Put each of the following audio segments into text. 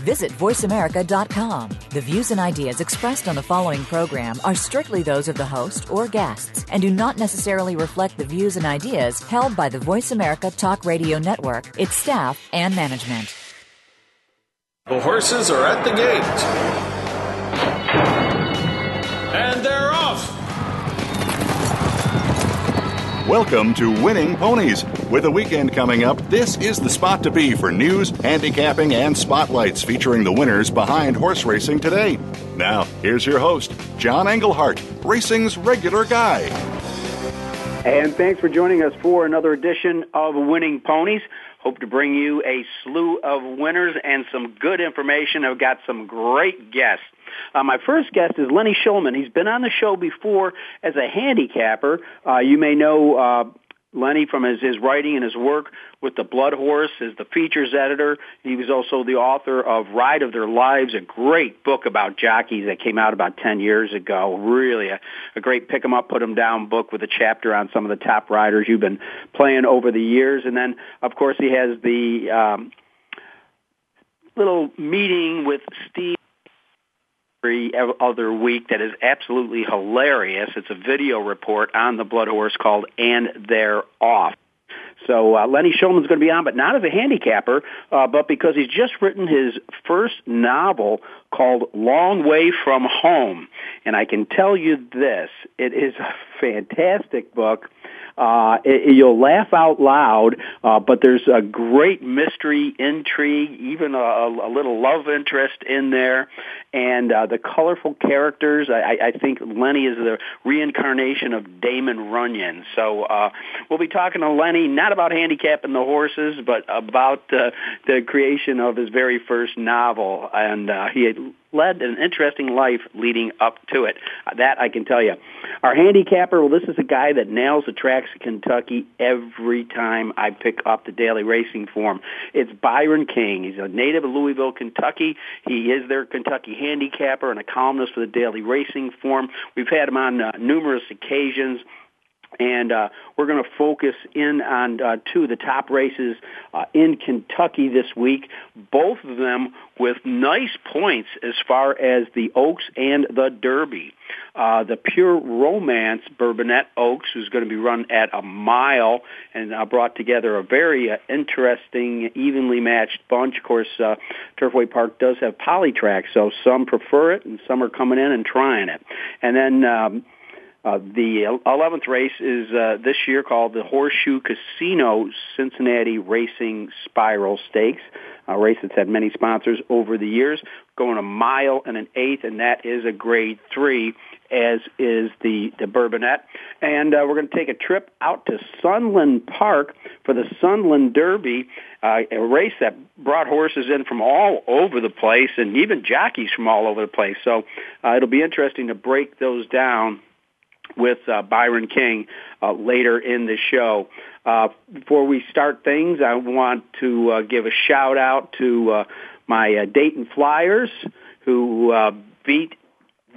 Visit VoiceAmerica.com. The views and ideas expressed on the following program are strictly those of the host or guests and do not necessarily reflect the views and ideas held by the Voice America Talk Radio Network, its staff, and management. The horses are at the gate. Welcome to Winning Ponies. With a weekend coming up, this is the spot to be for news, handicapping, and spotlights featuring the winners behind horse racing today. Now, here's your host, John Englehart, racing's regular guy. And thanks for joining us for another edition of Winning Ponies. Hope to bring you a slew of winners and some good information. I've got some great guests. Uh, my first guest is Lenny Shulman. He's been on the show before as a handicapper. Uh, you may know uh, Lenny from his, his writing and his work with the Blood Horse as the features editor. He was also the author of Ride of Their Lives, a great book about jockeys that came out about 10 years ago. Really a, a great pick 'em up, put 'em down book with a chapter on some of the top riders you've been playing over the years. And then, of course, he has the um, little meeting with Steve every other week that is absolutely hilarious. It's a video report on the Blood Horse called And They're Off. So uh, Lenny Shulman's going to be on, but not as a handicapper, uh, but because he's just written his first novel called Long Way from Home. And I can tell you this, it is a fantastic book. Uh, it, you'll laugh out loud, uh, but there's a great mystery, intrigue, even a, a little love interest in there, and uh, the colorful characters. I, I think Lenny is the reincarnation of Damon Runyon. So uh, we'll be talking to Lenny not about handicapping the horses, but about uh, the creation of his very first novel, and uh, he led an interesting life leading up to it. Uh, that I can tell you. Our handicapper, well, this is a guy that nails the tracks of Kentucky every time I pick up the daily racing form. It's Byron King. He's a native of Louisville, Kentucky. He is their Kentucky handicapper and a columnist for the daily racing form. We've had him on uh, numerous occasions and uh, we're going to focus in on uh, two of the top races uh, in Kentucky this week, both of them with nice points as far as the Oaks and the Derby. Uh, the Pure Romance Bourbonette Oaks is going to be run at a mile and uh, brought together a very uh, interesting, evenly matched bunch. Of course, uh, Turfway Park does have polytrack, so some prefer it and some are coming in and trying it. And then um, uh, the 11th race is uh, this year called the Horseshoe Casino Cincinnati Racing Spiral Stakes, a race that's had many sponsors over the years, going a mile and an eighth, and that is a grade three, as is the, the Bourbonette. And uh, we're going to take a trip out to Sunland Park for the Sunland Derby, uh, a race that brought horses in from all over the place and even jockeys from all over the place. So uh, it'll be interesting to break those down with uh, Byron King uh, later in the show. Uh, before we start things, I want to uh, give a shout out to uh, my uh, Dayton Flyers who uh, beat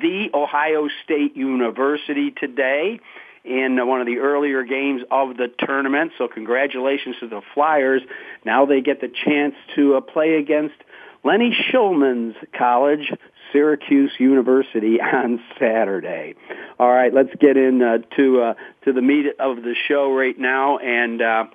the Ohio State University today in one of the earlier games of the tournament. So congratulations to the Flyers. Now they get the chance to play against Lenny Shulman's college, Syracuse University on Saturday. All right, let's get in uh, to uh, to the meat of the show right now, and uh,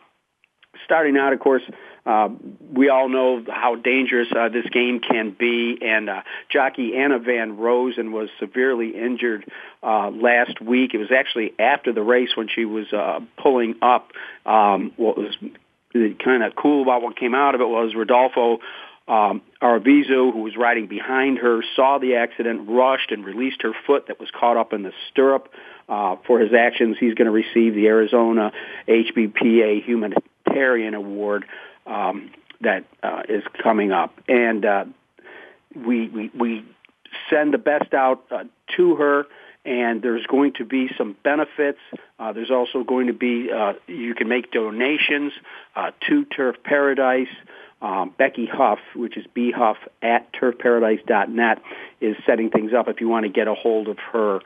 starting out, of course. Uh, we all know how dangerous uh, this game can be, and uh, jockey Anna Von Rosen was severely injured uh, last week. It was actually after the race when she was uh, pulling up. Um, what was kind of cool about what came out of it was Rodolfo um, Arvizo, who was riding behind her, saw the accident, rushed and released her foot that was caught up in the stirrup. Uh, for his actions, he's going to receive the Arizona HBPA Humanitarian Award um, that uh, is coming up. And uh, we, we, we send the best out uh, to her and there's going to be some benefits. Uh, there's also going to be uh, you can make donations uh, to Turf Paradise um, Becky Huff, which is bhuff at turfparadise.net, is setting things up if you want to get a hold of her.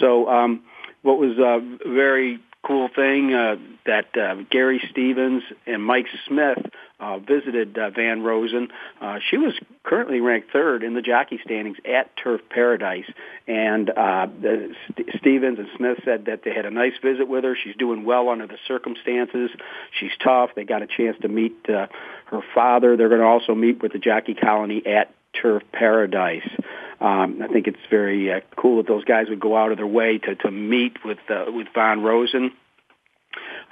So um, what was a very cool thing uh, that uh, Gary Stevens and Mike Smith uh, visited uh, Von Rosen. Uh, she was currently ranked third in the jockey standings at Turf Paradise, and uh, St- Stevens and Smith said that they had a nice visit with her. She's doing well under the circumstances. She's tough. They got a chance to meet uh, her father. They're going to also meet with the jockey colony at Turf Paradise. Um, I think it's very uh, cool that those guys would go out of their way to to meet with uh, with Von Rosen.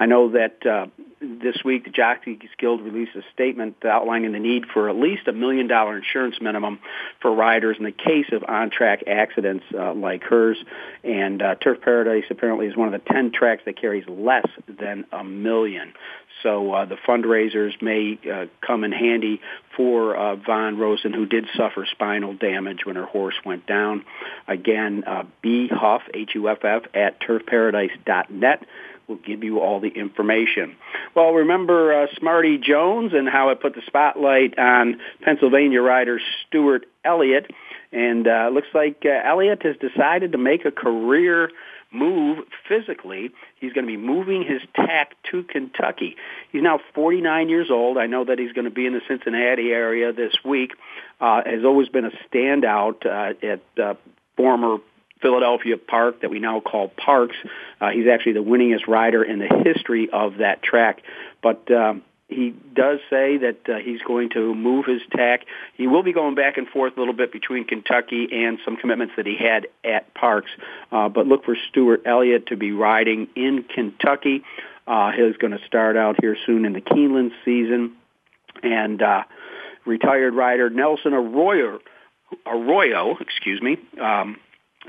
I know that uh, this week the Jockeys Guild released a statement outlining the need for at least a million dollar insurance minimum for riders in the case of on-track accidents uh, like hers. And uh, Turf Paradise apparently is one of the 10 tracks that carries less than a million. So uh, the fundraisers may uh, come in handy for uh, Von Rosen, who did suffer spinal damage when her horse went down. Again, uh, B Huff H U F F at turfparadise.net will give you all the information. Well, remember uh, Smarty Jones and how it put the spotlight on Pennsylvania rider Stewart Elliott. And uh, looks like uh, Elliott has decided to make a career move physically. He's going to be moving his tack to Kentucky. He's now 49 years old. I know that he's going to be in the Cincinnati area this week. Uh, has always been a standout uh, at uh, former Philadelphia Park that we now call Parx. Uh, he's actually the winningest rider in the history of that track. But um, he does say that uh, he's going to move his tack. He will be going back and forth a little bit between Kentucky and some commitments that he had at Parx. Uh, but look for Stewart Elliott to be riding in Kentucky. Uh, he's going to start out here soon in the Keeneland season. And uh, retired rider Nelson Arroyo, Arroyo, excuse me, um,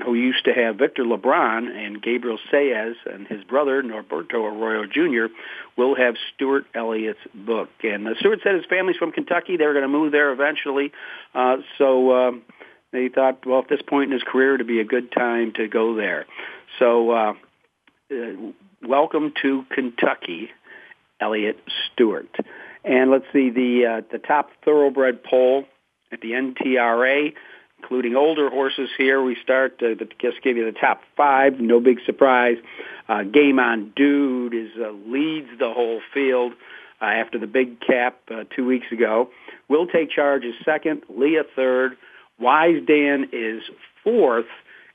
who used to have Victor LeBron and Gabriel Saez and his brother Norberto Arroyo Jr. will have Stewart Elliott's book. And uh, Stewart said his family's from Kentucky. They're going to move there eventually. Uh, so uh, they thought, well, at this point in his career, to be a good time to go there. So uh, uh, welcome to Kentucky, Elliott Stewart. And let's see the uh, the top thoroughbred poll at the NTRA including older horses here. We start to, to just give you the top five. No big surprise. Uh, Game on Dude is uh, leads the whole field uh, after the big cap uh, two weeks ago. Will take charge is second. Lea third. Wise Dan is fourth,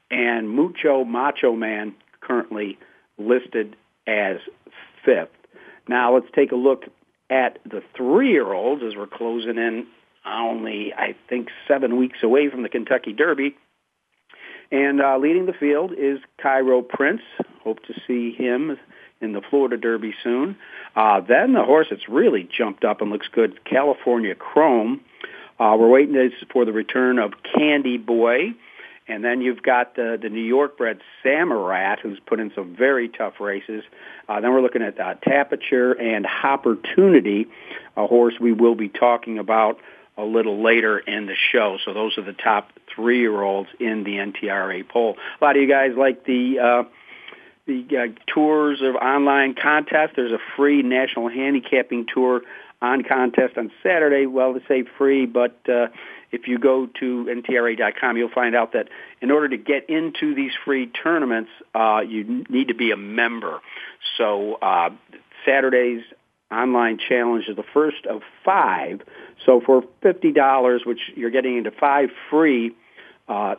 and Mucho Macho Man currently listed as fifth. Now let's take a look at the three-year-olds as we're closing in only, I think, seven weeks away from the Kentucky Derby. And uh, leading the field is Cairo Prince. Hope to see him in the Florida Derby soon. Uh, then the horse that's really jumped up and looks good, California Chrome. Uh, we're waiting for the return of Candy Boy. And then you've got the, the New York bred Samraat, who's put in some very tough races. Uh, then we're looking at uh, Tapiture and Opportunity, a horse we will be talking about a little later in the show. So those are the top three-year-olds in the NTRA poll. A lot of you guys like the uh, the uh, tours of online contests. There's a free national handicapping tour on contest on Saturday. Well, to say free, but uh, if you go to ntra.com, you'll find out that in order to get into these free tournaments, uh, you need to be a member. So uh, Saturday's online challenge is the first of five. So for fifty dollars, which you're getting into five free uh,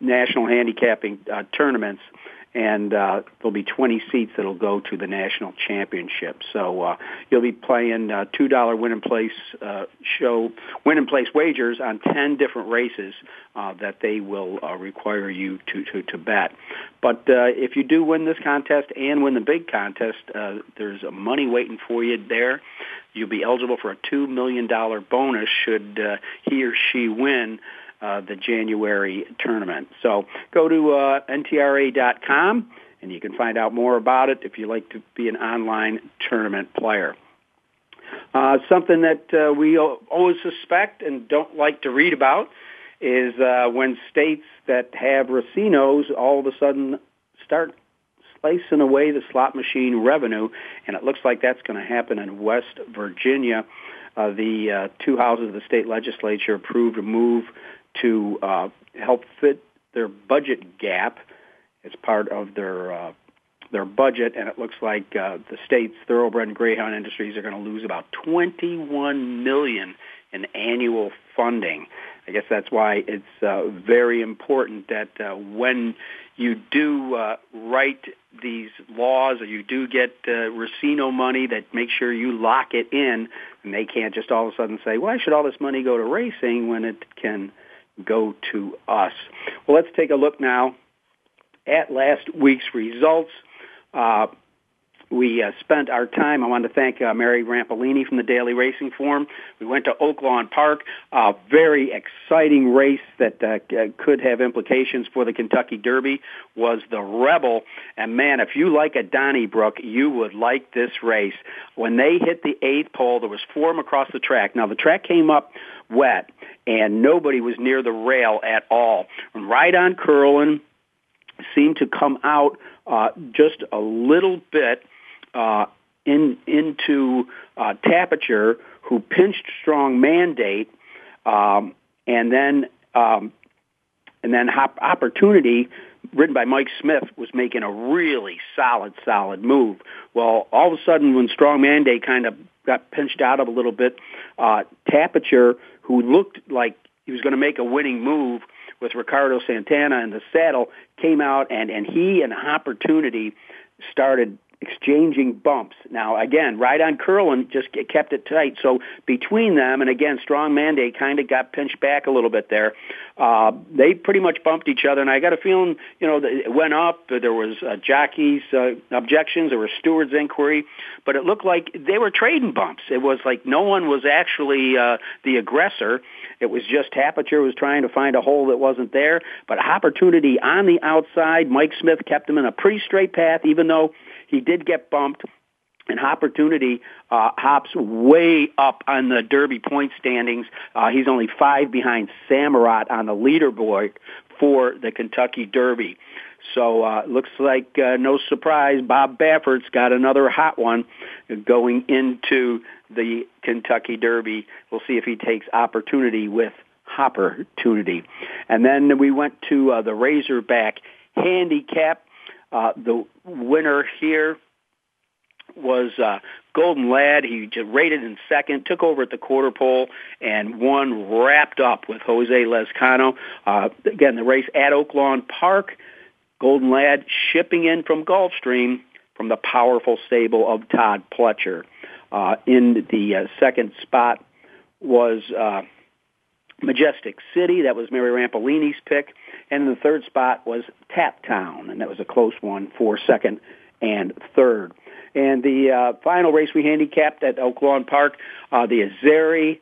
national handicapping uh, tournaments, and uh, there'll be 20 seats that'll go to the national championship. So uh, you'll be playing uh, two dollar win and place uh, show win and place wagers on 10 different races uh, that they will uh, require you to, to to bet. But uh, if you do win this contest and win the big contest, uh, there's money waiting for you there. You'll be eligible for a two million dollar bonus should uh, he or she win uh, the January tournament. So go to uh, ntra.com and you can find out more about it if you like to be an online tournament player. Uh, something that uh, we always suspect and don't like to read about is uh, when states that have racinos all of a sudden start slicing away the slot machine revenue, and it looks like that's going to happen in West Virginia. uh, the uh, two houses of the state legislature approved a move to uh, help fit their budget gap as part of their uh, their budget, and it looks like uh, the state's thoroughbred and greyhound industries are going to lose about 21 million in annual funding. I guess that's why it's uh, very important that uh, when you do uh, write these laws or you do get uh, Racino money, that make sure you lock it in, and they can't just all of a sudden say, "Why should all this money go to racing when it can go to us?" Well, let's take a look now at last week's results. Uh, we uh, spent our time. I want to thank uh, Mary Rampellini from the Daily Racing Form. We went to Oaklawn Park, a very exciting race that uh, could have implications for the Kentucky Derby. Was the Rebel, and man, if you like a Donnybrook, you would like this race. When they hit the eighth pole, there was form across the track. Now the track came up wet, and nobody was near the rail at all. And Ride On Curlin seemed to come out uh, just a little bit uh, in into uh, Tapiture, who pinched strong mandate, um, and then um, and then hop- opportunity written by Mike Smith was making a really solid, solid move. Well, all of a sudden, when Strong Mandate kind of got pinched out of a little bit, uh, Tapiture, who looked like he was going to make a winning move with Ricardo Santana in the saddle, came out and and he and Opportunity started exchanging bumps. Now, again, Ride On Curlin just kept it tight. So between them, and again, Strong Mandate kind of got pinched back a little bit there. Uh, they pretty much bumped each other, and I got a feeling, you know, it went up. There was uh, jockey's uh, objections. There was steward's inquiry, but it looked like they were trading bumps. It was like no one was actually uh, the aggressor. It was just Tapiture was trying to find a hole that wasn't there, but opportunity on the outside. Mike Smith kept him in a pretty straight path, even though he did get bumped and opportunity uh, hops way up on the Derby point standings. Uh, he's only five behind Samraat on the leaderboard for the Kentucky Derby. So uh, looks like uh, no surprise, Bob Baffert's got another hot one going into the Kentucky Derby. We'll see if he takes opportunity with opportunity. And then we went to uh, the Razorback Handicap. Uh, the winner here was uh, Golden Lad. He rated in second, took over at the quarter pole, and won wrapped up with Jose Lezcano. Uh, again, the race at Oaklawn Park. Golden Lad shipping in from Gulfstream from the powerful stable of Todd Pletcher. Uh, in the uh, second spot was uh, Majestic City. That was Mary Rampellini's pick. And the third spot was Tap Town, and that was a close one for second and third. And the uh, final race we handicapped at Oaklawn Park, uh, the Azeri,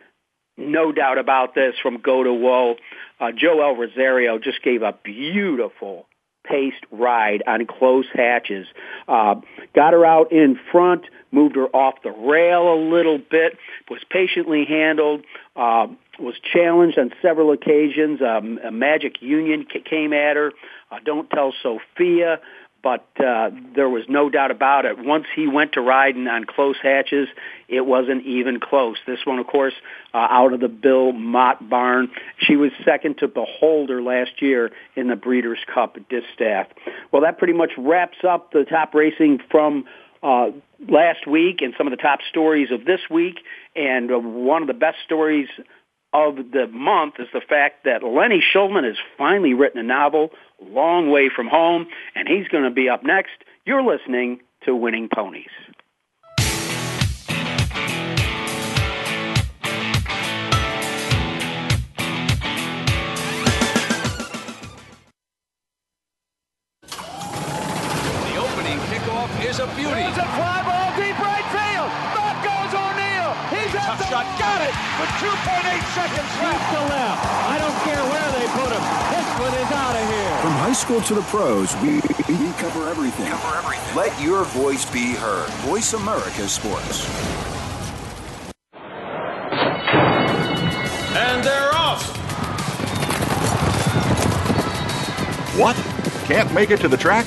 no doubt about this, from Go to Woe. Uh, Joel Rosario just gave a beautiful paced ride on close hatches. Uh, got her out in front, moved her off the rail a little bit, was patiently handled, uh, was challenged on several occasions. Um, a Magic Union came at her. Uh, Don't Tell Sophia but uh, there was no doubt about it. Once he went to riding on close hatches, it wasn't even close. This one, of course, uh, out of the Bill Mott barn. She was second to Beholder last year in the Breeders' Cup Distaff. Well, that pretty much wraps up the top racing from uh, last week and some of the top stories of this week. And uh, one of the best stories of the month is the fact that Lenny Shulman has finally written a novel, Long Way from Home, and he's going to be up next. You're listening to Winning Ponies. School to the pros, we, we cover everything. Cover everything. Let your voice be heard. Voice America Sports. And they're off. What? Can't make it to the track?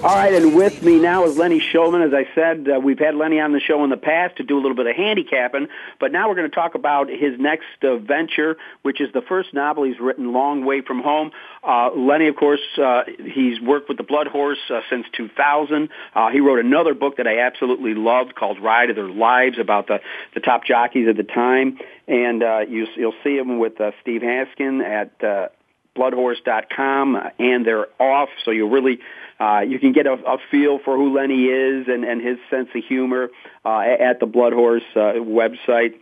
All right, and with me now is Lenny Shulman. As I said, uh, we've had Lenny on the show in the past to do a little bit of handicapping, but now we're going to talk about his next uh, venture, which is the first novel he's written, Long Way from Home. Uh, Lenny, of course, uh, he's worked with the Blood Horse uh, since 2000. Uh, he wrote another book that I absolutely loved called Ride of Their Lives about the, the top jockeys at the time. And you, you'll see him with Steve Haskin at bloodhorse.com, and they're off, so you'll really uh, you can get a, a feel for who Lenny is and, and his sense of humor uh, at the Blood Horse uh, website.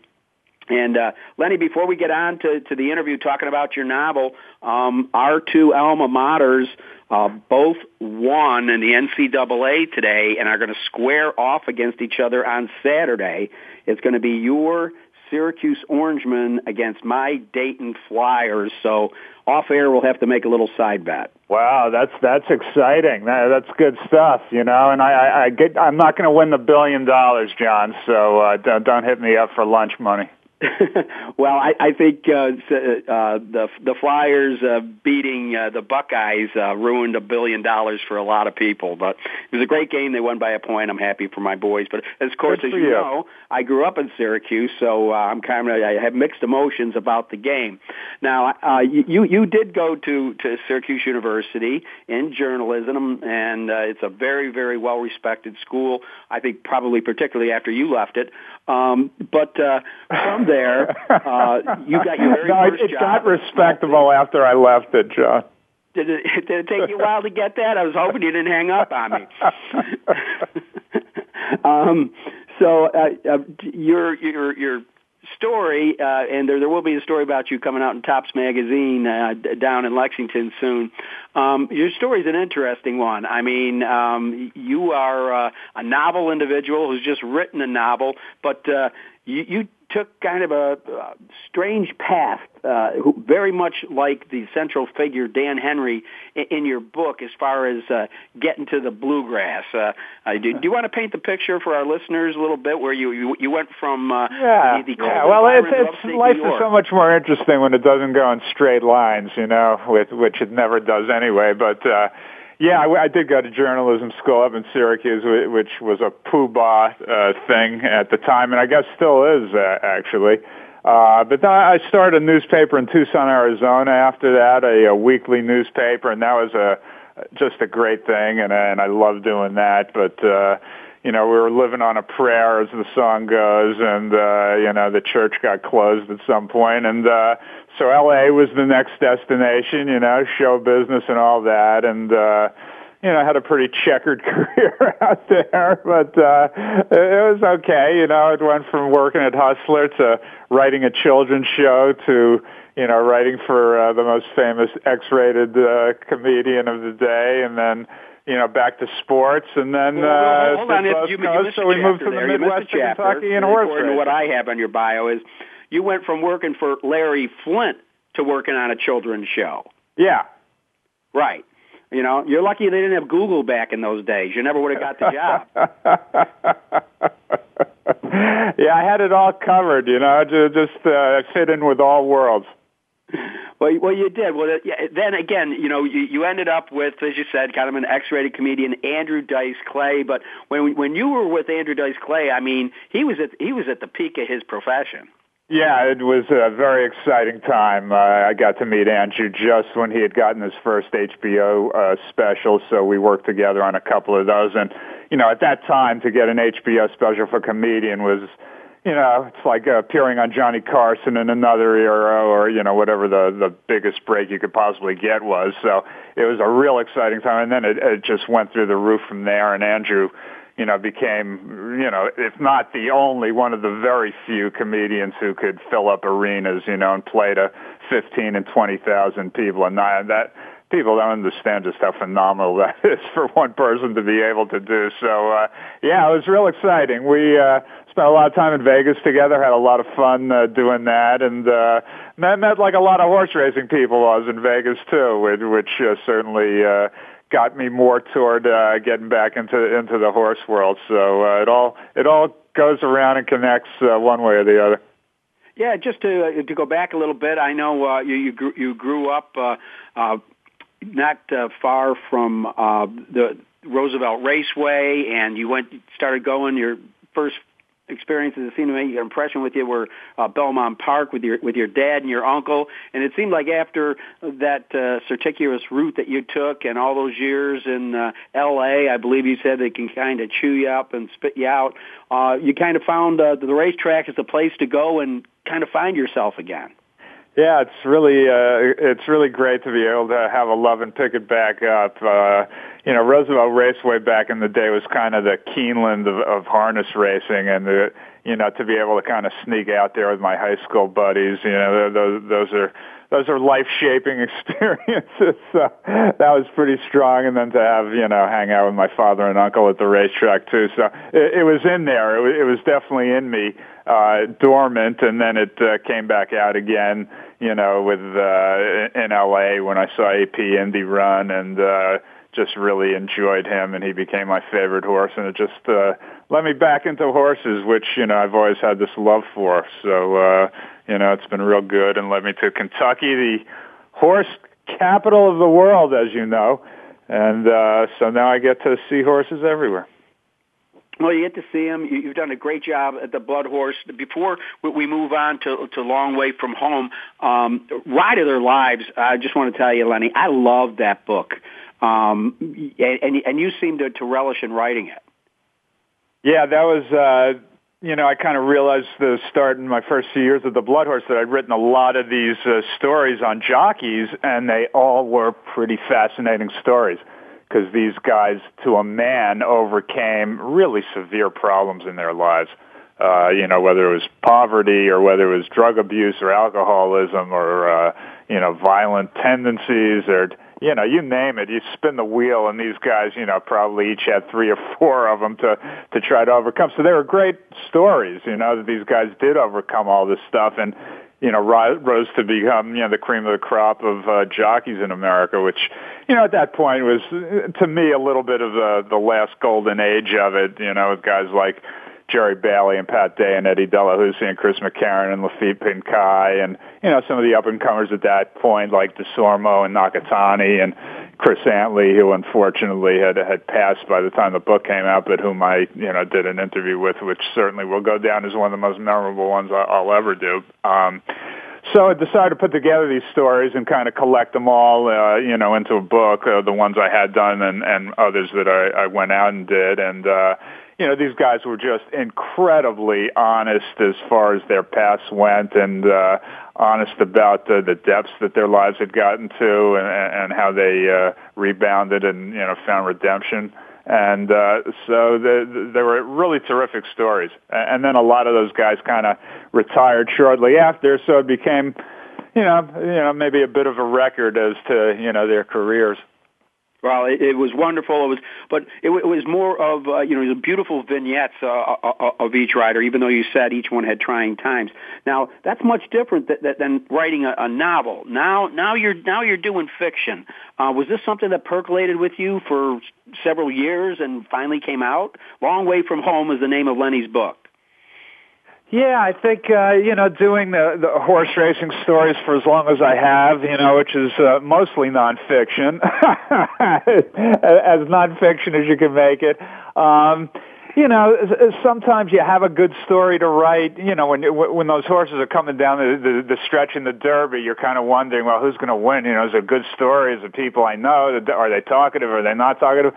And uh, Lenny, before we get on to, to the interview talking about your novel, um, our two alma maters uh, both won in the NCAA today and are going to square off against each other on Saturday. It's going to be your Syracuse Orangemen against my Dayton Flyers. So off air, we'll have to make a little side bet. Wow, that's that's exciting. That, that's good stuff, you know. And I, I, I get, I'm not going to win the billion dollars, John. So uh, don't, don't hit me up for lunch money. well, I, I think uh, uh, the the Flyers uh, beating uh, the Buckeyes uh, ruined a billion dollars for a lot of people. But it was a great game. They won by a point. I'm happy for my boys. But of course, as you you. know, I grew up in Syracuse, so uh, I'm kind of I have mixed emotions about the game. Now, uh, you you did go to to Syracuse University in journalism, and uh, it's a very very well respected school. I think probably particularly after you left it. Um, but uh, from there, uh, you got your very no, first it job. got respectable after I left it, John. Did it, did it take you a while to get that? I was hoping you didn't hang up on me. um, so uh, uh, your your your story, uh, and there there will be a story about you coming out in Tops magazine uh, down in Lexington soon. Um, your story is an interesting one. I mean, um, you are uh, a novel individual who's just written a novel, but uh, you, you took kind of a uh, strange path, uh, who, very much like the central figure Dan Henry in, in your book, as far as uh, getting to the bluegrass. Uh, uh, do, do you want to paint the picture for our listeners a little bit, where you you, you went from uh, Yeah, the, the yeah. Well, it's, it's life is so much more interesting when it doesn't go in straight lines, you know, with which it never does anyway. But uh, yeah, I, I did go to journalism school up in Syracuse, whi- which was a poobah uh, thing at the time, and I guess still is uh, actually. Uh, but then I started a newspaper in Tucson, Arizona. After that, a, a weekly newspaper, and that was a just a great thing, and and I love doing that. But uh, you know, we were living on a prayer, as the song goes, and uh, you know, the church got closed at some point, and uh, so L.A. was the next destination. You know, show business and all that, and. uh you know, I had a pretty checkered career out there, but uh, it was okay. You know, it went from working at Hustler to writing a children's show to, you know, writing for uh, the most famous X-rated uh, comedian of the day, and then, you know, back to sports, and then well, uh, hold on. You, you so we moved to the there. Midwest Kentucky and horse According to what I have on your bio is you went from working for Larry Flynt to working on a children's show. Yeah. Right. You know, you're lucky they didn't have Google back in those days. You never would have got the job. yeah, I had it all covered. You know, just uh, fit in with all worlds. Well, well, you did. Well, then again, you know, you, you ended up with, as you said, kind of an X-rated comedian, Andrew Dice Clay. But when when you were with Andrew Dice Clay, I mean, he was at he was at the peak of his profession. Yeah, it was a very exciting time. Uh, I got to meet Andrew just when he had gotten his first HBO uh, special, so we worked together on a couple of those. And you know, at that time, to get an HBO special for comedian was you know, it's like appearing on Johnny Carson in another era, or you know, whatever the the biggest break you could possibly get was. So it was a real exciting time, and then it, it just went through the roof from there. And Andrew, you know, became you know, if not the only one of the very few comedians who could fill up arenas, you know, and play to fifteen and twenty thousand people, and that people don't understand just how phenomenal that is for one person to be able to do. So uh, yeah, it was real exciting. We uh, spent a lot of time in Vegas together, had a lot of fun uh, doing that, and uh, met met like a lot of horse racing people. I was in Vegas too, which, which uh, certainly. Uh, got me more toward uh, getting back into into the horse world. So uh, it all it all goes around and connects uh, one way or the other. Yeah, just to uh, to go back a little bit, I know uh, you you grew, you grew up uh, uh, not uh, far from uh, the Roosevelt Raceway, and you went started going your first experiences that seemed to make an impression with you were uh, Belmont Park with your with your dad and your uncle, and it seemed like after that uh, circuitous route that you took and all those years in uh, L.A., I believe you said they can kind of chew you up and spit you out. Uh, you kind of found uh, the racetrack as the place to go and kind of find yourself again. Yeah, it's really uh, it's really great to be able to have a love and pick it back up. Uh, you know, Roosevelt Raceway back in the day was kind of the Keeneland of, of harness racing, and the you know to be able to kind of sneak out there with my high school buddies. You know, those those are those are life shaping experiences. So that was pretty strong, and then to have you know hang out with my father and uncle at the racetrack too. So it, it was in there. It was, it was definitely in me, uh, dormant, and then it uh, came back out again. You know, with uh, in LA when I saw AP Indy run and. uh just really enjoyed him and he became my favorite horse and it just uh led me back into horses which you know I've always had this love for so uh you know, it's been real good and led me to Kentucky, the horse capital of the world, as you know. And uh, so now I get to see horses everywhere. Well, you get to see them. You've done a great job at the Blood Horse. Before we move on to to Long Way from Home, um, Ride of Their Lives. I just want to tell you, Lenny, I love that book, um, and and you seem to, to relish in writing it. Yeah, that was uh, you know, I kind of realized the start in my first few years of the Blood Horse that I'd written a lot of these uh, stories on jockeys, and they all were pretty fascinating stories because these guys, to a man, overcame really severe problems in their lives. Uh, you know, whether it was poverty or whether it was drug abuse or alcoholism or, uh, you know, violent tendencies or you know, you name it, you spin the wheel, and these guys, you know, probably each had three or four of them to to try to overcome. So they were great stories, you know, that these guys did overcome all this stuff, and you know, rose to become you know the cream of the crop of uh, jockeys in America, which you know at that point was to me a little bit of the the last golden age of it. You know, with guys like Jerry Bailey and Pat Day and Eddie Delahoussaye and Chris McCarron and Laffit Pincay and you know some of the up and comers at that point like Desormeaux and Nakatani and Chris Antley who unfortunately had had passed by the time the book came out but whom I you know did an interview with which certainly will go down as one of the most memorable ones I'll ever do. Um, so I decided to put together these stories and kind of collect them all, uh, you know, into a book, uh, the ones I had done and, and others that I, I went out and did. And, uh, you know, these guys were just incredibly honest as far as their past went and uh, honest about uh, the depths that their lives had gotten to and, and how they uh, rebounded and, you know, found redemption. And uh, so the, they were really terrific stories. And then a lot of those guys kind of retired shortly after, so it became, you know, you know, maybe a bit of a record as to, you know, their careers. Well, it, it was wonderful. It was, but it, it was more of uh, you know the beautiful vignettes uh, uh, uh, of each writer. Even though you said each one had trying times. Now that's much different th- th- than writing a, a novel. Now, now you're now you're doing fiction. Uh, was this something that percolated with you for several years and finally came out? Long Way from Home is the name of Lenny's book. Yeah, I think uh, you know doing the, the horse racing stories for as long as I have, you know, which is uh, mostly nonfiction, as nonfiction as you can make it. Um, you know, sometimes you have a good story to write. You know, when when those horses are coming down the the, the stretch in the Derby, you're kind of wondering, well, who's going to win? You know, is it a good story? Is it people I know? Are they talkative? Are they not talkative?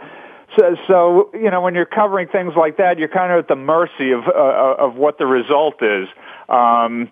So, so you know, when you're covering things like that, you're kind of at the mercy of uh, of what the result is. Um,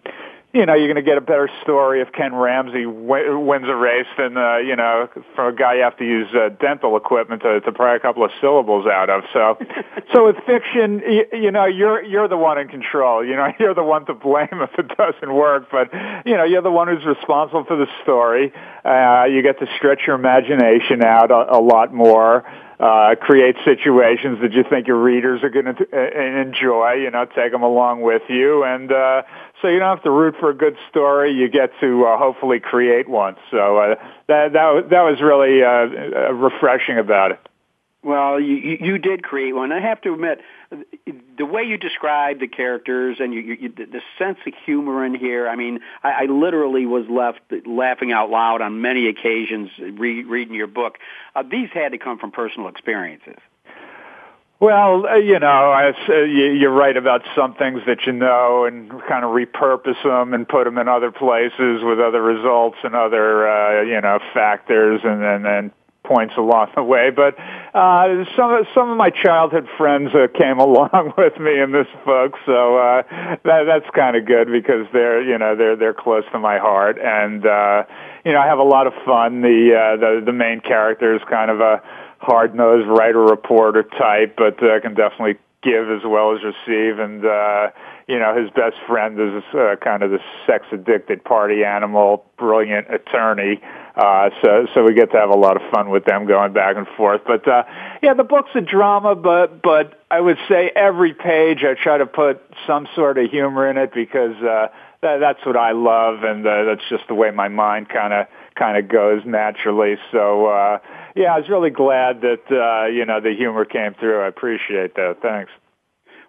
you know, you're going to get a better story if Ken Ramsey w- wins a race than uh, you know from a guy you have to use uh, dental equipment to, to pry a couple of syllables out of. So, so with fiction, you, you know, you're you're the one in control. You know, you're the one to blame if it doesn't work. But you know, you're the one who's responsible for the story. Uh, you get to stretch your imagination out a, a lot more uh, create situations that you think your readers are going to uh, enjoy. You know, take them along with you, and uh, so you don't have to root for a good story. You get to uh, hopefully create one. So uh, that that that was really uh, refreshing about it. Well, you, you did create one. I have to admit, the way you describe the characters and you, you, the sense of humor in here. I mean, I, I literally was left laughing out loud on many occasions re- reading your book. Uh, these had to come from personal experiences. Well, uh, you know, uh, you, you're right about some things that you know, and kind of repurpose them and put them in other places with other results and other, uh, you know, factors, and then points along the way. But uh, some some of my childhood friends uh, came along with me in this book, so uh, that, that's kind of good because they're you know they're they're close to my heart, and uh, you know I have a lot of fun. The uh, the the main character is kind of a hard nosed writer reporter type, but uh, can definitely give as well as receive, and. uh you know, his best friend is uh, kind of the sex addicted party animal, brilliant attorney. Uh, so, so we get to have a lot of fun with them going back and forth. But, uh, yeah, the book's a drama, but, but I would say every page I try to put some sort of humor in it because, uh, that, that's what I love and, uh, that's just the way my mind kind of, kind of goes naturally. So, uh, yeah, I was really glad that, uh, you know, the humor came through. I appreciate that. Thanks.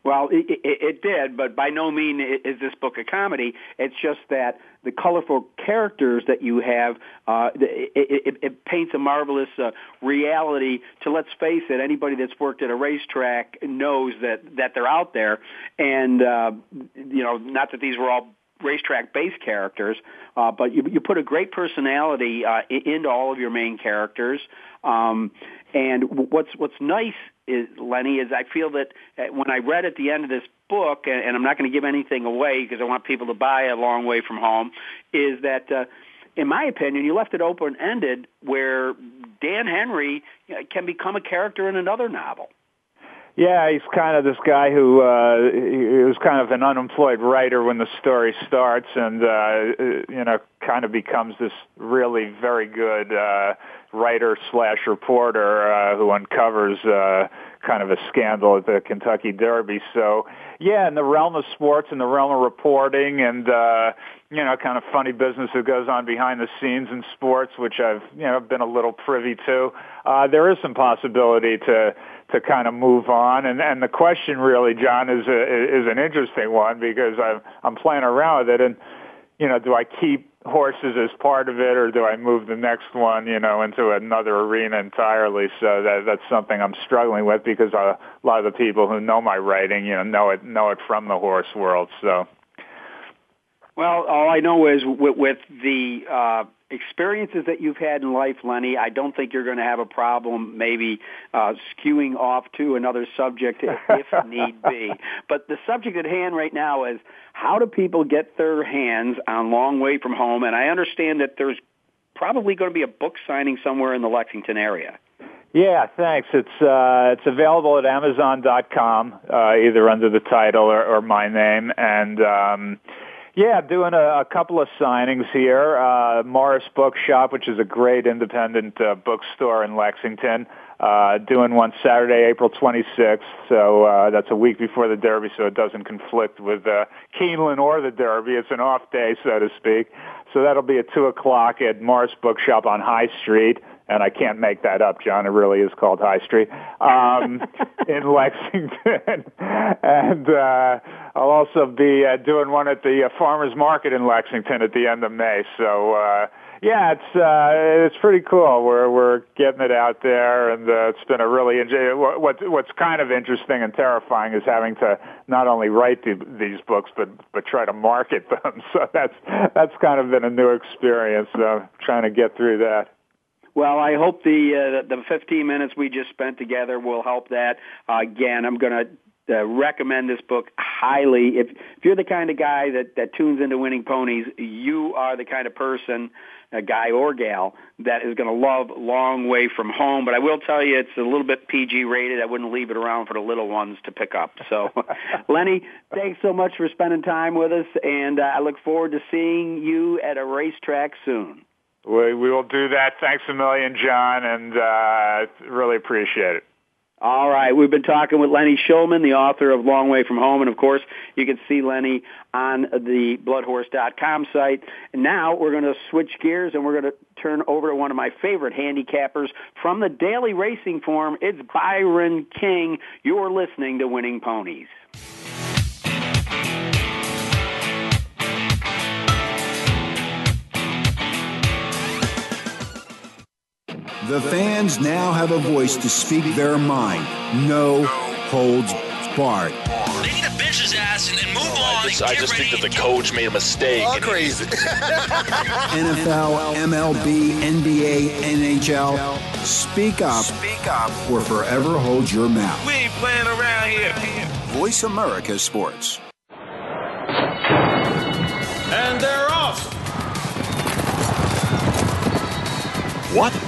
Well, it, it, it did, but by no means is this book a comedy. It's just that the colorful characters that you have, uh, it, it, it paints a marvelous uh, reality. To let's face it, anybody that's worked at a racetrack knows that that they're out there, and uh, you know, not that these were all racetrack based characters, uh, but you, you put a great personality uh, into all of your main characters. Um, and what's what's nice is Lenny is I feel that uh, when I read at the end of this book, and, and I'm not going to give anything away because I want people to buy a long way from home, is that. Uh, in my opinion, you left it open ended where Dan Henry uh, can become a character in another novel. Yeah, he's kind of this guy who uh, he was kind of an unemployed writer when the story starts, and uh, you know, kind of becomes this really very good uh, writer slash reporter uh, who uncovers uh, kind of a scandal at the Kentucky Derby. So, yeah, in the realm of sports, in the realm of reporting, and uh, you know, kind of funny business that goes on behind the scenes in sports, which I've you know been a little privy to. Uh, there is some possibility to to kind of move on. And and the question really, John, is a, is an interesting one because I'm I'm playing around with it, and you know, do I keep horses as part of it, or do I move the next one, you know, into another arena entirely? So that that's something I'm struggling with because a lot of the people who know my writing, you know, know it know it from the horse world. So. Well, all I know is with, with the uh, experiences that you've had in life, Lenny, I don't think you're going to have a problem maybe uh, skewing off to another subject if need be. But the subject at hand right now is how do people get their hands on Long Way from Home? And I understand that there's probably going to be a book signing somewhere in the Lexington area. Yeah, thanks. It's uh, it's available at Amazon.com, uh, either under the title or, or my name, and um, Yeah, doing a, a couple of signings here. Uh, Morris Bookshop, which is a great independent uh, bookstore in Lexington, uh, doing one Saturday, April 26th. So uh, that's a week before the Derby, so it doesn't conflict with uh, Keeneland or the Derby. It's an off day, so to speak. So that'll be at 2 o'clock at Morris Bookshop on High Street and I can't make that up, John. It really is called High Street um, in Lexington, and uh, I'll also be uh, doing one at the uh, Farmers Market in Lexington at the end of May. So. Uh, yeah, it's uh, it's pretty cool. We're we're getting it out there, and uh, it's been a really enjoy. What what's kind of interesting and terrifying is having to not only write the, these books, but but try to market them. So that's that's kind of been a new experience. Uh, trying to get through that. Well, I hope the uh, the 15 minutes we just spent together will help that. Uh, again, I'm going to uh, recommend this book highly. If if you're the kind of guy that that tunes into winning ponies, you are the kind of person, a guy or gal, that is going to love Long Way from Home. But I will tell you, it's a little bit PG rated. I wouldn't leave it around for the little ones to pick up. So, Lenny, thanks so much for spending time with us, and uh, I look forward to seeing you at a racetrack soon. We, we will do that. Thanks a million, John, and uh, really appreciate it. All right. We've been talking with Lenny Shulman, the author of Long Way from Home. And of course, you can see Lenny on the bloodhorse.com site. Now we're going to switch gears and we're going to turn over to one of my favorite handicappers from the Daily Racing Form. It's Byron King. You're listening to Winning Ponies. The fans now have a voice to speak their mind. No holds barred. They need to bench his ass and then move oh, on. I just, I just think that the coach made a mistake. All crazy. NFL, MLB, NBA, NHL. Speak up. Speak up. Or forever hold your mouth. We ain't playing around here. Voice America Sports. And they're off. What?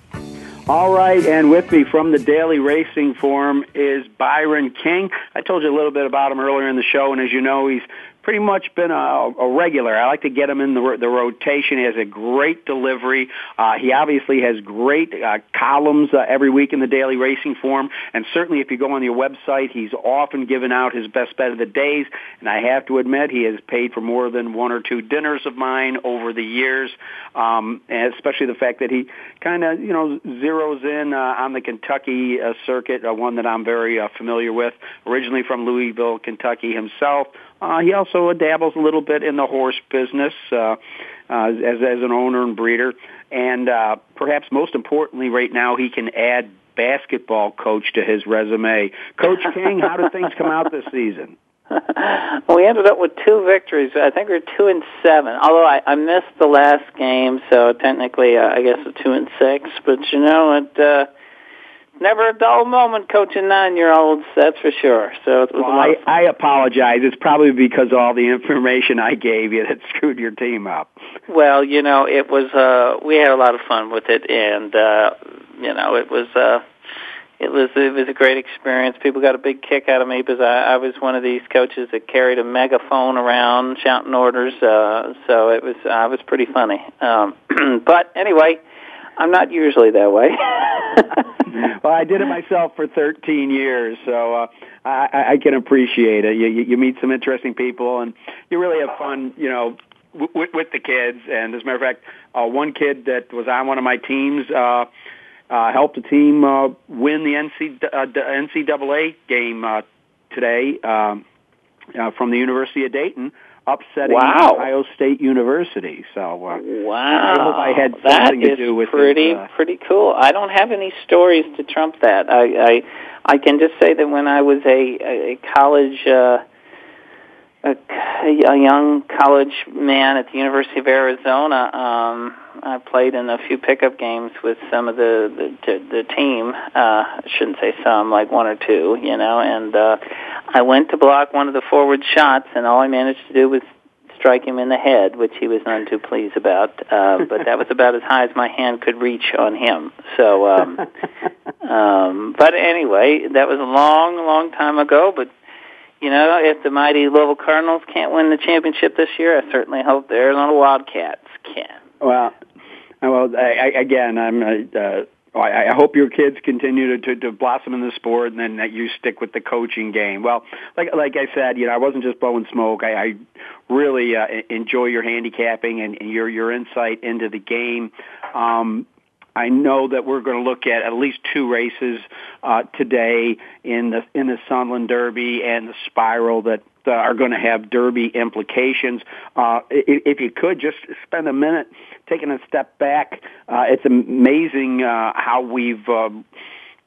All right, and with me from the Daily Racing Form is Byron King. I told you a little bit about him earlier in the show, and as you know, he's pretty much been a, a regular. I like to get him in the, the rotation. He has a great delivery. Uh, he obviously has great uh, columns uh, every week in the Daily Racing Form, and certainly if you go on your website, he's often given out his best bet of the days. And I have to admit, he has paid for more than one or two dinners of mine over the years, um, and especially the fact that he kind of you know zeroes in uh, on the Kentucky uh, circuit, uh, one that I'm very uh, familiar with. Originally from Louisville, Kentucky himself uh, he also dabbles a little bit in the horse business uh, uh, as as an owner and breeder, and uh, perhaps most importantly, right now he can add basketball coach to his resume. Coach King, how did things come out this season? we ended up with two victories. I think we we're two and seven. Although I, I missed the last game, so technically uh, I guess a two and six. But you know, it uh, never a dull moment coaching nine-year-olds. That's for sure. So it was well, I, I apologize. It's probably because of all the information I gave you that screwed your team up. Well, you know, it was. uh We had a lot of fun with it, and uh you know, it was. uh it was it was a great experience. People got a big kick out of me because I, I was one of these coaches that carried a megaphone around shouting orders. Uh, so it was I was pretty funny. Um, but anyway, I'm not usually that way. well, I did it myself for 13 years, so uh, I, I can appreciate it. You, you meet some interesting people, and you really have fun. You know, with, with the kids. And as a matter of fact, uh, one kid that was on one of my teams. Uh, uh, helped the team uh, win the NC, uh, NCAA game uh, today um, uh, from the University of Dayton, upsetting wow. Ohio State University. So uh, I wow, hope I had that something to do with pretty it. Uh, pretty cool. I don't have any stories to trump that. I I, I can just say that when I was a, a college. Uh, a, a young college man at the University of Arizona. Um, I played in a few pickup games with some of the the, the team. Uh, I shouldn't say some, like one or two, you know. And uh, I went to block one of the forward shots, and all I managed to do was strike him in the head, which he was none too pleased about. Uh, but that was about as high as my hand could reach on him. So, um, um, but anyway, that was a long, long time ago. But you know, if the mighty Louisville Cardinals can't win the championship this year, I certainly hope the Arizona Wildcats can. Well, well, I, I, again, I'm. Uh, I, I hope your kids continue to, to, to blossom in the sport, and then that you stick with the coaching game. Well, like like I said, you know, I wasn't just blowing smoke. I, I really uh, enjoy your handicapping and, and your your insight into the game. Um, I know that we're going to look at at least two races uh, today in the in the Sunland Derby and the Spiral that are going to have Derby implications. Uh, if, if you could just spend a minute taking a step back, uh, it's amazing uh, how we've. Uh,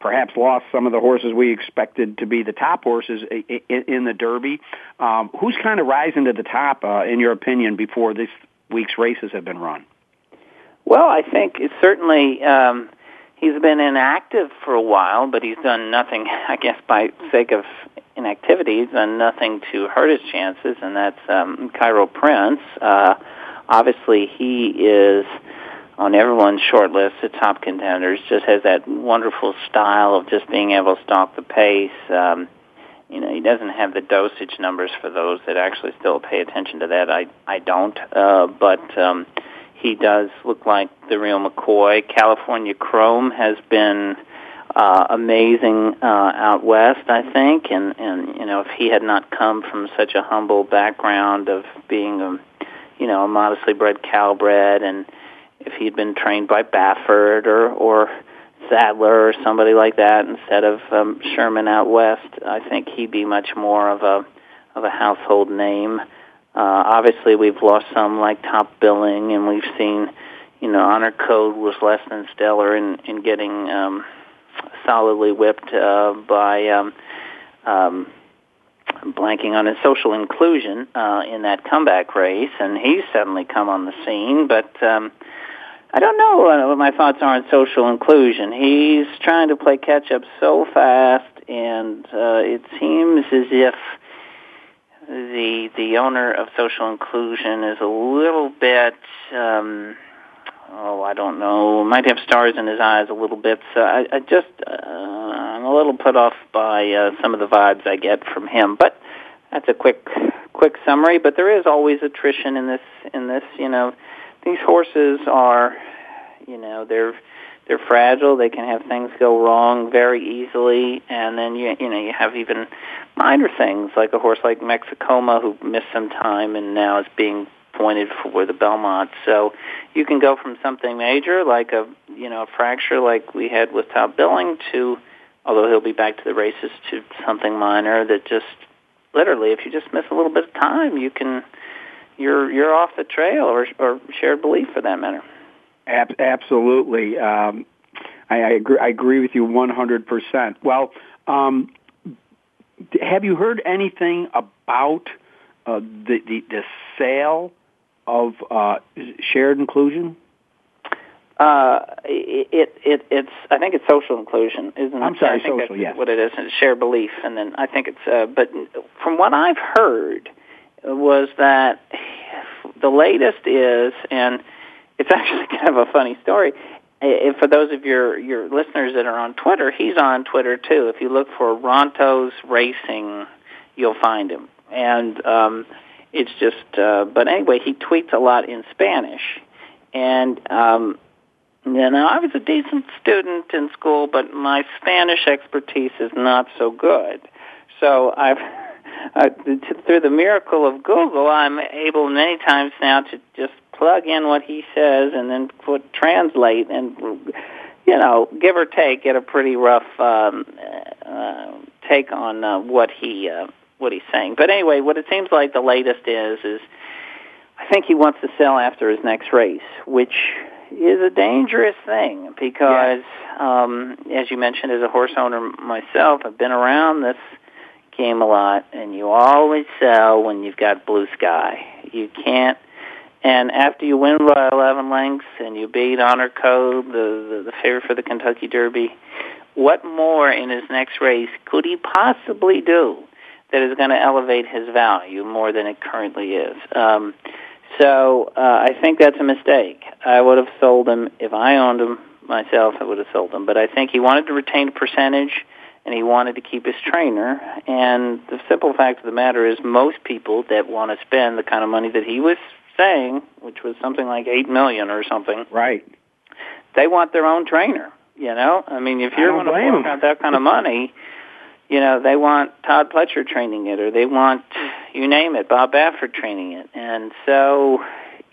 perhaps lost some of the horses we expected to be the top horses in, in the Derby. Um, who's kind of rising to the top, uh, in your opinion, before this week's races have been run? Well, I think it's certainly um, he's been inactive for a while, but he's done nothing. I guess by sake of inactivity, he's done nothing to hurt his chances, and that's um, Cairo Prince. Uh, obviously, he is on everyone's short list of top contenders. Just has that wonderful style of just being able to stalk the pace. Um, you know, he doesn't have the dosage numbers for those that actually still pay attention to that. I I don't, uh, but. Um, he does look like the real McCoy. California Chrome has been uh, amazing uh, out west, I think, and and you know if he had not come from such a humble background of being a you know a modestly bred Calbred, and if he'd been trained by Baffert or or Sadler or somebody like that instead of um, Sherman out west, I think he'd be much more of a of a household name. Uh, obviously, we've lost some like top billing, and we've seen, you know, honor code was less than stellar in in getting um, solidly whipped uh, by um, um, blanking on his social inclusion uh, in that comeback race, and he's suddenly come on the scene, but. Um, I don't know what my thoughts are on social inclusion. He's trying to play catch up so fast, and uh, it seems as if the the owner of social inclusion is a little bit um oh I don't know might have stars in his eyes a little bit. So I, I just uh, I'm a little put off by uh, some of the vibes I get from him. But that's a quick quick summary. But there is always attrition in this in this you know. These horses are you know they're they're fragile. They can have things go wrong very easily, and then you you know you have even minor things like a horse like Mexikoma who missed some time and now is being pointed for the Belmont. So you can go from something major like a you know a fracture like we had with Top Billing to although he'll be back to the races to something minor that just literally if you just miss a little bit of time you can you're you're off the trail or or shared belief for that matter. Ab- absolutely. Um, I, I, agree, I agree with you 100%. Well, um, have you heard anything about uh, the, the, the sale of uh, shared inclusion? Uh, it, it it's I think it's social inclusion, isn't it? I'm sorry, I think social. That's Yes. what it is. It's shared belief, and then I think it's. Uh, but from what I've heard, was that the latest is, and it's actually kind of a funny story. If for those of your your listeners that are on Twitter, he's on Twitter too. If you look for Rontos Racing, you'll find him, and um, it's just. Uh, but anyway, he tweets a lot in Spanish, and um, you know, I was a decent student in school, but my Spanish expertise is not so good. So I've uh, through the miracle of Google, I'm able many times now to just plug in what he says and then put translate and you know give or take get a pretty rough um, uh, take on uh, what he uh, what he's saying. But anyway, what it seems like the latest is is I think he wants to sell after his next race, which is a dangerous thing because, um, as you mentioned, as a horse owner myself, I've been around this game a lot, and you always sell when you've got blue sky. You can't. And after you win by 11 lengths and you beat Honor Code, the, the, the favorite for the Kentucky Derby, what more in his next race could he possibly do that is going to elevate his value more than it currently is? Um, so uh, I think that's a mistake. I would have sold him if I owned him myself. I would have sold him, but I think he wanted to retain a percentage, and he wanted to keep his trainer. And the simple fact of the matter is, most people that want to spend the kind of money that he was saying, which was something like eight million or something, right? They want their own trainer. You know, I mean, if you're going to fork out that kind of money you know, they want Todd Pletcher training it, or they want, you name it, Bob Baffert training it, and so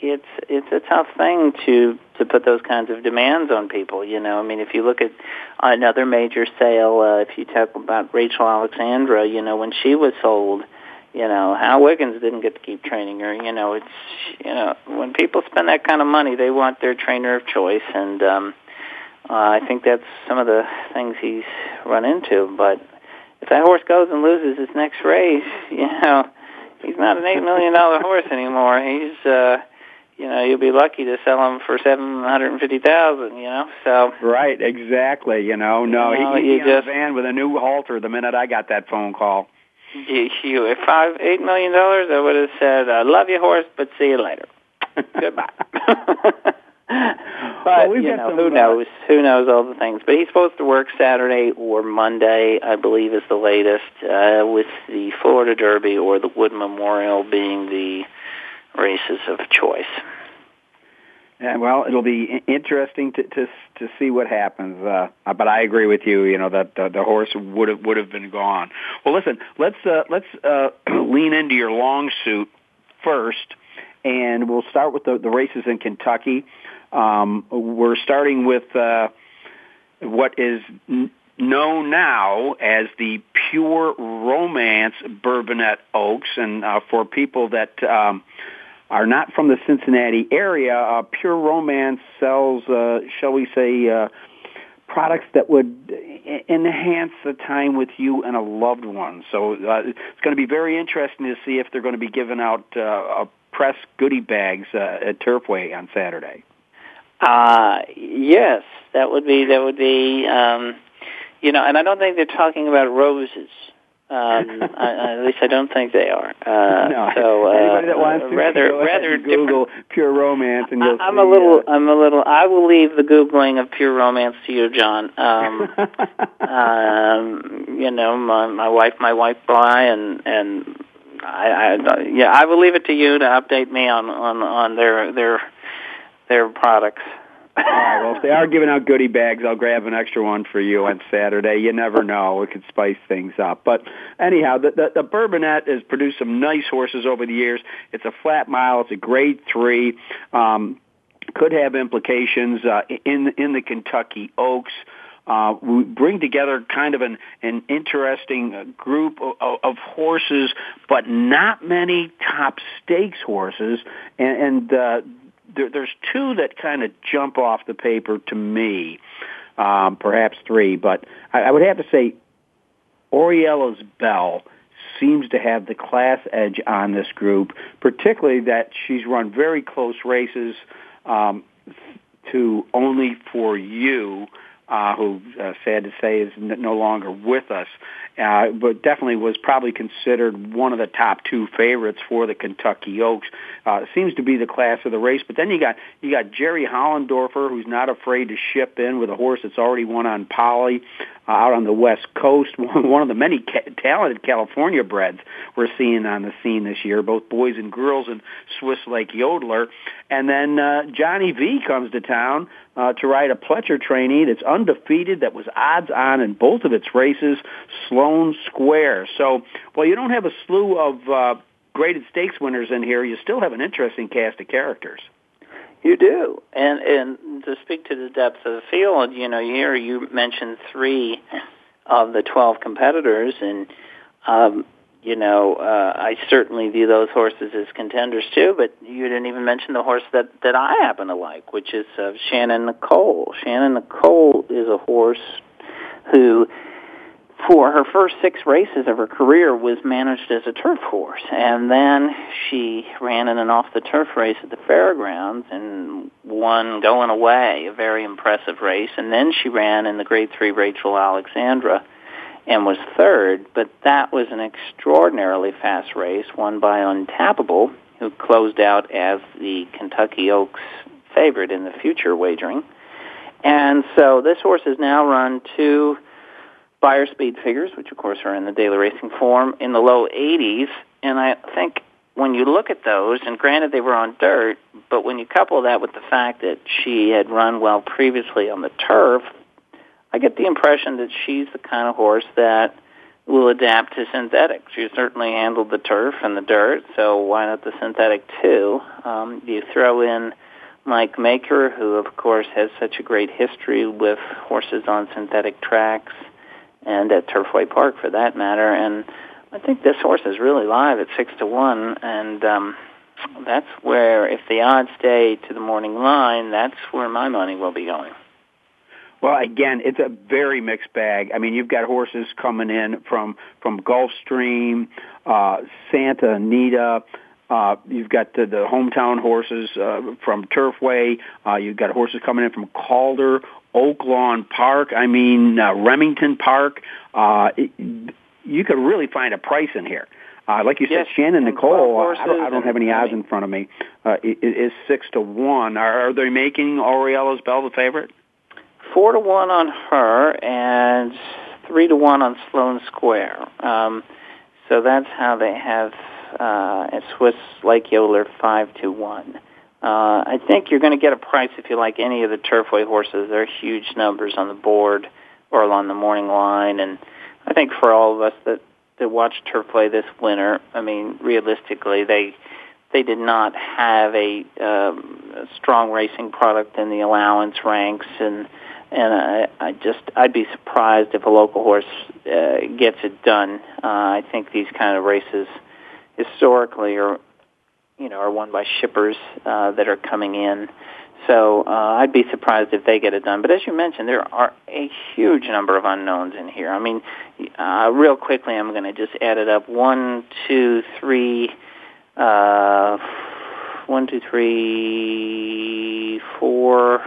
it's it's a tough thing to to put those kinds of demands on people. You know, I mean, if you look at another major sale, uh, if you talk about Rachel Alexandra, you know, when she was sold, you know, Hal Wiggins didn't get to keep training her. You know, it's you know, when people spend that kind of money, they want their trainer of choice, and um, uh, I think that's some of the things he's run into, but if that horse goes and loses his next race, you know, he's not an eight million dollar horse anymore. He's uh you know, you'll be lucky to sell him for seven hundred and fifty thousand, you know. So Right, exactly, you know. No, You know, he, you he just just- van with a new halter the minute I got that phone call. you, you if five eight million dollars I would have said, I love you horse, but see you later. Goodbye. But we've you know, some, who uh, knows? Who knows all the things? But he's supposed to work Saturday or Monday, I believe, is the latest, uh, with the Florida Derby or the Wood Memorial being the races of choice. Yeah, well, it'll be interesting to to to see what happens. Uh, but I agree with you. You know that the, the horse would have would have been gone. Well, listen, let's uh, let's uh, lean into your long suit first, and we'll start with the, the races in Kentucky. Um, we're starting with uh, what is n- known now as the Pure Romance Bourbonette Oaks, and uh, for people that um, are not from the Cincinnati area, uh, Pure Romance sells, uh, shall we say, uh, products that would enhance the time with you and a loved one. So uh, it's going to be very interesting to see if they're going to be giving out uh, a press goodie bags uh, at Turfway on Saturday. Uh yes, that would be that would be um you know, and I don't think they're talking about roses. Um I, at least I don't think they are. Uh no, so uh, anybody that wants to rather go rather Google Pure Romance and you'll I, I'm see, a little uh, I'm a little I will leave the googling of pure romance to you, John. Um um you know, my my wife my wife buy and and I, I yeah, I will leave it to you to update me on on on their their their products. All right. Well, if they are giving out goodie bags, I'll grab an extra one for you on Saturday. You never know; it could spice things up. But anyhow, the the, the Bourbonette has produced some nice horses over the years. It's a flat mile. It's a Grade Three. Um, could have implications uh, in in the Kentucky Oaks. Uh, we bring together kind of an, an interesting uh, group of, of horses, but not many top stakes horses. And, and uh, there, there's two that kind of jump off the paper to me, um, perhaps three, but I, I would have to say Aurelia's Belle seems to have the class edge on this group, particularly that she's run very close races. Um, to Only for You, uh, who, uh, sad to say, is no longer with us, uh, but definitely was probably considered one of the top two favorites for the Kentucky Oaks. Uh, seems to be the class of the race. But then you got you got Jerry Hollendorfer, who's not afraid to ship in with a horse that's already won on Poly uh, out on the West Coast. One of the many ca- talented California breds we're seeing on the scene this year, both boys and girls, and Swiss Lake Yodeler. And then uh, Johnny V comes to town uh, to ride a Pletcher trainee that's undefeated, that was odds on in both of its races, Sloan Square. So, well, you don't have a slew of uh, graded stakes winners in here. You still have an interesting cast of characters. You do, and and to speak to the depth of the field, you know, here you mentioned three of the twelve competitors, and um, you know, uh, I certainly view those horses as contenders too. But you didn't even mention the horse that that I happen to like, which is uh, Shannon Nicole. Shannon Nicole is a horse who for her first six races of her career was managed as a turf horse. And then she ran in an off the turf race at the fairgrounds and won going away a very impressive race. And then she ran in the grade three rachel alexandra and was third. But that was an extraordinarily fast race won by Untapable who closed out as the kentucky oaks favorite in the future wagering. And so this horse has now run two Beyer speed figures, which of course are in the daily racing form, in the low 80s. And I think when you look at those, and granted they were on dirt, but when you couple that with the fact that she had run well previously on the turf, I get the impression that she's the kind of horse that will adapt to synthetic. She certainly handled the turf and the dirt, so why not the synthetic too? Um, you throw in Mike Maker, who of course has such a great history with horses on synthetic tracks and at Turfway Park for that matter. And I think this horse is really live at six to one, and um, that's where if the odds stay to the morning line, that's where my money will be going. Well, again, it's a very mixed bag. I mean, you've got horses coming in from from Gulfstream, uh, Santa Anita. Uh, you've got the, the hometown horses uh, from Turfway. Uh, you've got horses coming in from Calder, Oaklawn Park. I mean uh, Remington Park. Uh, it, you could really find a price in here. Uh, like you yes, said, Shannon Nicole. I don't, I don't have any odds in front of me. Uh, is six to one. Are, are they making Aurelia's Belle the favorite? Four to one on her and three to one on Sloan Square. Um, so that's how they have uh, Swiss Lake Yodeler five to one. Uh, I think you're going to get a price if you like any of the Turfway horses. They're huge numbers on the board or on the morning line, and I think for all of us that that watched Turfway this winter, I mean, realistically, they they did not have a, um, a strong racing product in the allowance ranks, and and I, I just I'd be surprised if a local horse uh, gets it done. Uh, I think these kind of races historically are you know are won by shippers uh, that are coming in. So uh, I'd be surprised if they get it done. But as you mentioned, there are a huge number of unknowns in here. I mean, uh, real quickly, I'm going to just add it up. One, two, three, uh, one, two, three, four,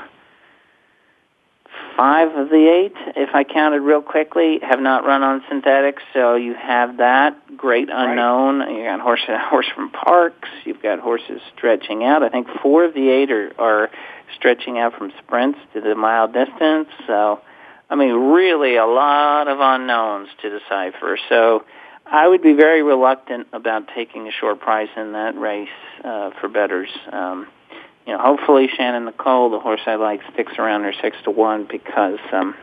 five of the eight, if I counted real quickly, have not run on synthetics. So you have that great unknown. Right. You got horse horse from Parx. You've got horses stretching out. I think four of the eight are are stretching out from sprints to the mile distance. So, I mean, really a lot of unknowns to decipher. So. I would be very reluctant about taking a short price in that race uh, for betters. Um, you know, hopefully Shannon Nicole, the horse I like, sticks around her six to one because um,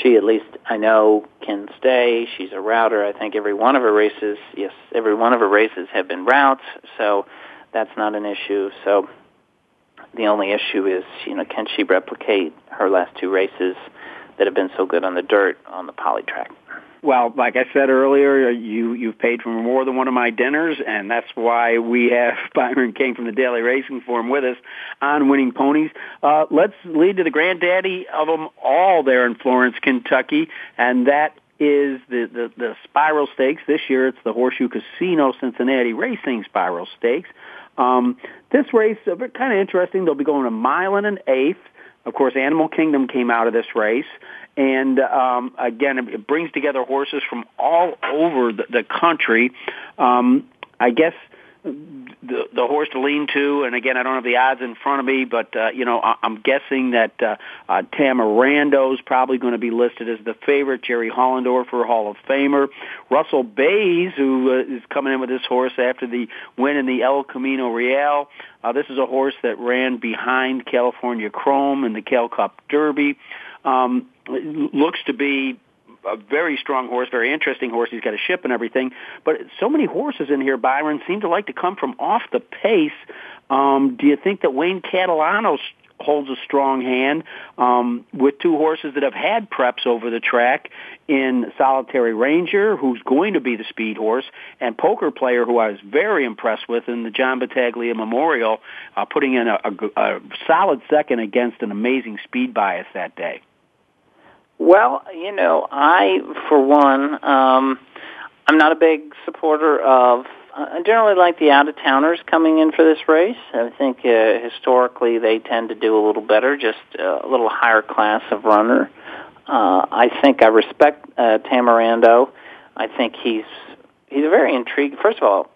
she at least I know can stay. She's a router. I think every one of her races, yes, every one of her races have been routes, so that's not an issue. So the only issue is, you know, can she replicate her last two races that have been so good on the dirt on the poly track? Well, like I said earlier, you you've paid for more than one of my dinners, and that's why we have Byron King from the Daily Racing Form with us on Winning Ponies. Uh, let's lead to the granddaddy of them all there in Florence, Kentucky, and that is the, the, the Spiral Stakes. This year it's the Horseshoe Casino Cincinnati Racing Spiral Stakes. Um, this race, uh, kind of interesting. They'll be going a mile and an eighth. Of course, Animal Kingdom came out of this race. And um, again, it brings together horses from all over the, the country. Um, I guess the the horse to lean to, and again, I don't have the odds in front of me, but uh, you know, I, I'm guessing that uh, uh, Tamarando is probably going to be listed as the favorite. Jerry Hollendorfer, Hall of Famer, Russell Baze, who uh, is coming in with this horse after the win in the El Camino Real. Uh, this is a horse that ran behind California Chrome in the Cal Cup Derby. Um, looks to be a very strong horse, very interesting horse. He's got a ship and everything. But so many horses in here, Byron, seem to like to come from off the pace. Um, do you think that Wayne Catalano holds a strong hand um, with two horses that have had preps over the track in Solitary Ranger, who's going to be the speed horse, and Poker Player, who I was very impressed with in the John Battaglia Memorial, uh, putting in a, a, a solid second against an amazing speed bias that day. Well, you know, I, for one, um, I'm not a big supporter of. I generally like the out of towners coming in for this race. I think uh, historically they tend to do a little better, just a little higher class of runner. Uh, I think I respect uh, Tamarando. I think he's he's a very intriguing. First of all,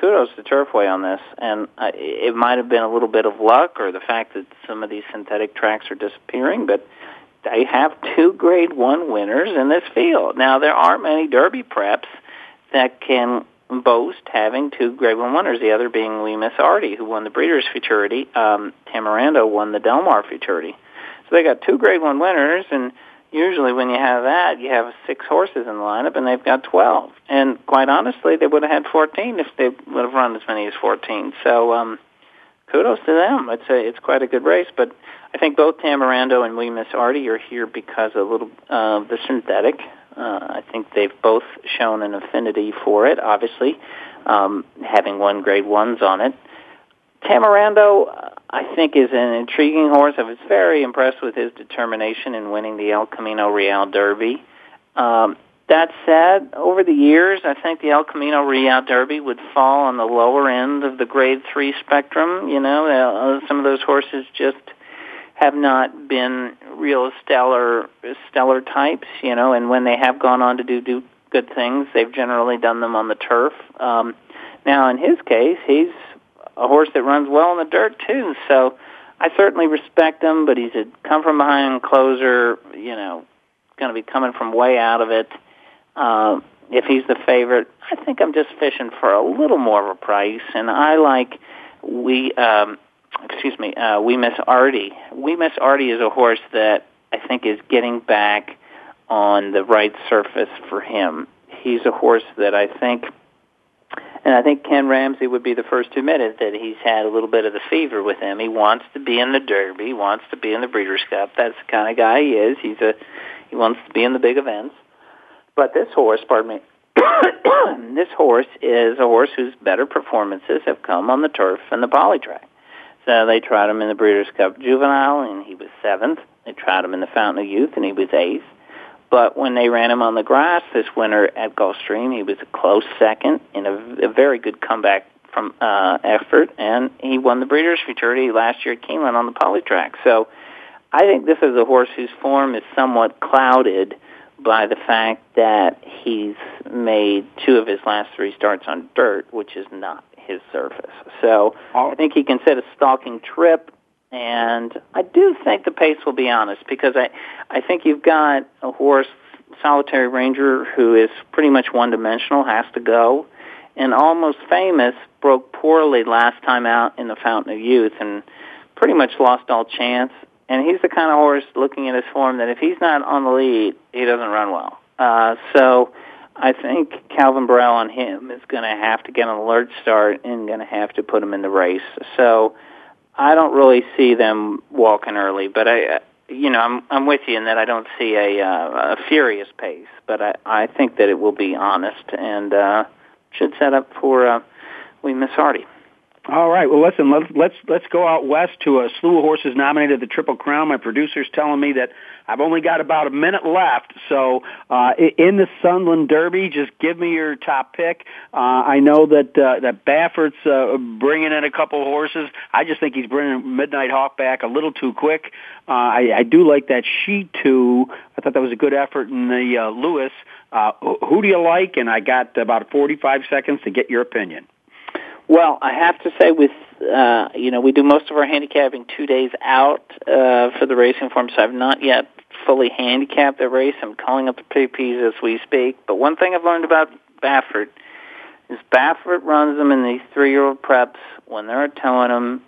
kudos to Turfway on this, and uh, it might have been a little bit of luck or the fact that some of these synthetic tracks are disappearing, but they have two Grade One winners in this field. Now there aren't many Derby preps that can boast having two Grade One winners. The other being We Miss Artie, who won the Breeders' Futurity. Um, Tamarando won the Del Mar Futurity. So they got two Grade One winners, and usually when you have that, you have six horses in the lineup, and they've got twelve. And quite honestly, they would have had fourteen if they would have run as many as fourteen. So um, kudos to them. It's a, it's quite a good race, but I think both Tamarando and We Miss Artie are here because of a little uh, the synthetic. Uh, I think they've both shown an affinity for it. Obviously, um, having won Grade Ones on it. Tamarando, I think, is an intriguing horse. I was very impressed with his determination in winning the El Camino Real Derby. Um, that said, over the years, I think the El Camino Real Derby would fall on the lower end of the Grade Three spectrum. You know, uh, some of those horses just have not been real stellar stellar types, you know, and when they have gone on to do do good things, they've generally done them on the turf. Um, now, in his case, he's a horse that runs well in the dirt too, so I certainly respect him. But he's a come from behind closer, you know, going to be coming from way out of it. Uh, if he's the favorite, I think I'm just fishing for a little more of a price, and I like we um, excuse me, uh, We Miss Artie. We Miss Artie is a horse that I think is getting back on the right surface for him. He's a horse that I think, and I think Ken Ramsey would be the first to admit it, that he's had a little bit of the fever with him. He wants to be in the Derby, wants to be in the Breeders' Cup. That's the kind of guy he is. He's a he wants to be in the big events. But this horse, pardon me, this horse is a horse whose better performances have come on the turf and the poly track. So they tried him in the Breeders' Cup Juvenile, and he was seventh. They tried him in the Fountain of Youth, and he was eighth. But when they ran him on the grass this winter at Gulfstream, he was a close second in a, a very good comeback from uh, effort, and he won the Breeders' Futurity last year at Keeneland on the poly track. So I think this is a horse whose form is somewhat clouded by the fact that he's made two of his last three starts on dirt, which is not his surface. So oh. I think he can set a stalking trip, and I do think the pace will be honest because I I think you've got a horse, Solitary Ranger, who is pretty much one dimensional, has to go, and Almost Famous broke poorly last time out in the Fountain of Youth and pretty much lost all chance. And he's the kind of horse, looking at his form, that if he's not on the lead, he doesn't run well. Uh, so I think Calvin Borel on him is going to have to get an alert start and going to have to put him in the race. So I don't really see them walking early, but I, you know, I'm I'm with you in that I don't see a uh, a furious pace, but I I think that it will be honest and uh, should set up for uh, We Miss Artie. All right. Well, listen. Let's let's let's go out west to a slew of horses nominated the Triple Crown. My producer's telling me that I've only got about a minute left. So uh, in the Sunland Derby, just give me your top pick. Uh, I know that uh, that Baffert's uh, bringing in a couple of horses. I just think he's bringing Midnight Hawk back a little too quick. Uh, I, I do like that She Too. I thought that was a good effort in the uh, Lewis. Uh, who do you like? And I got about 45 seconds to get your opinion. Well, I have to say, with uh, you know, we do most of our handicapping two days out uh, for the racing form, so I've not yet fully handicapped the race. I'm calling up the PPs as we speak. But one thing I've learned about Baffert is Baffert runs them in these three-year-old preps when they're telling them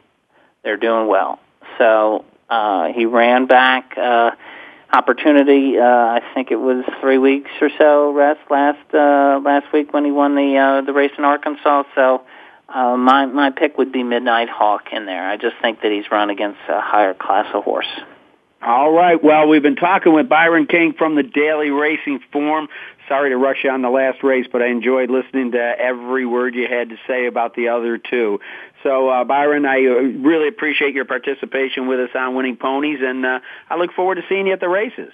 they're doing well. So uh, he ran back. Uh, Hoppertunity. Uh, I think it was three weeks or so rest last uh, last week when he won the uh, the race in Arkansas. So uh, my my pick would be Midnight Hawk in there. I just think that he's run against a higher class of horse. All right. Well, we've been talking with Byron King from the Daily Racing Form. Sorry to rush you on the last race, but I enjoyed listening to every word you had to say about the other two. So, uh, Byron, I uh, really appreciate your participation with us on Winning Ponies, and uh, I look forward to seeing you at the races.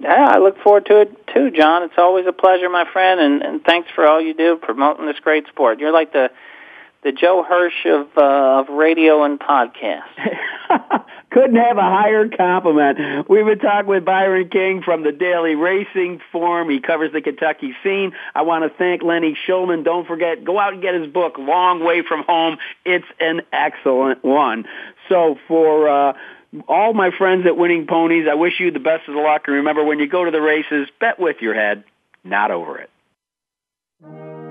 Yeah, I look forward to it too, John. It's always a pleasure, my friend, and, and thanks for all you do promoting this great sport. You're like the the Joe Hirsch of uh, of radio and podcast. Couldn't have a higher compliment. We've been talking with Byron King from the Daily Racing Form. He covers the Kentucky scene. I want to thank Lenny Shulman. Don't forget, go out and get his book, Long Way from Home. It's an excellent one. So for uh, all my friends at Winning Ponies, I wish you the best of the luck. And remember, when you go to the races, bet with your head, not over it.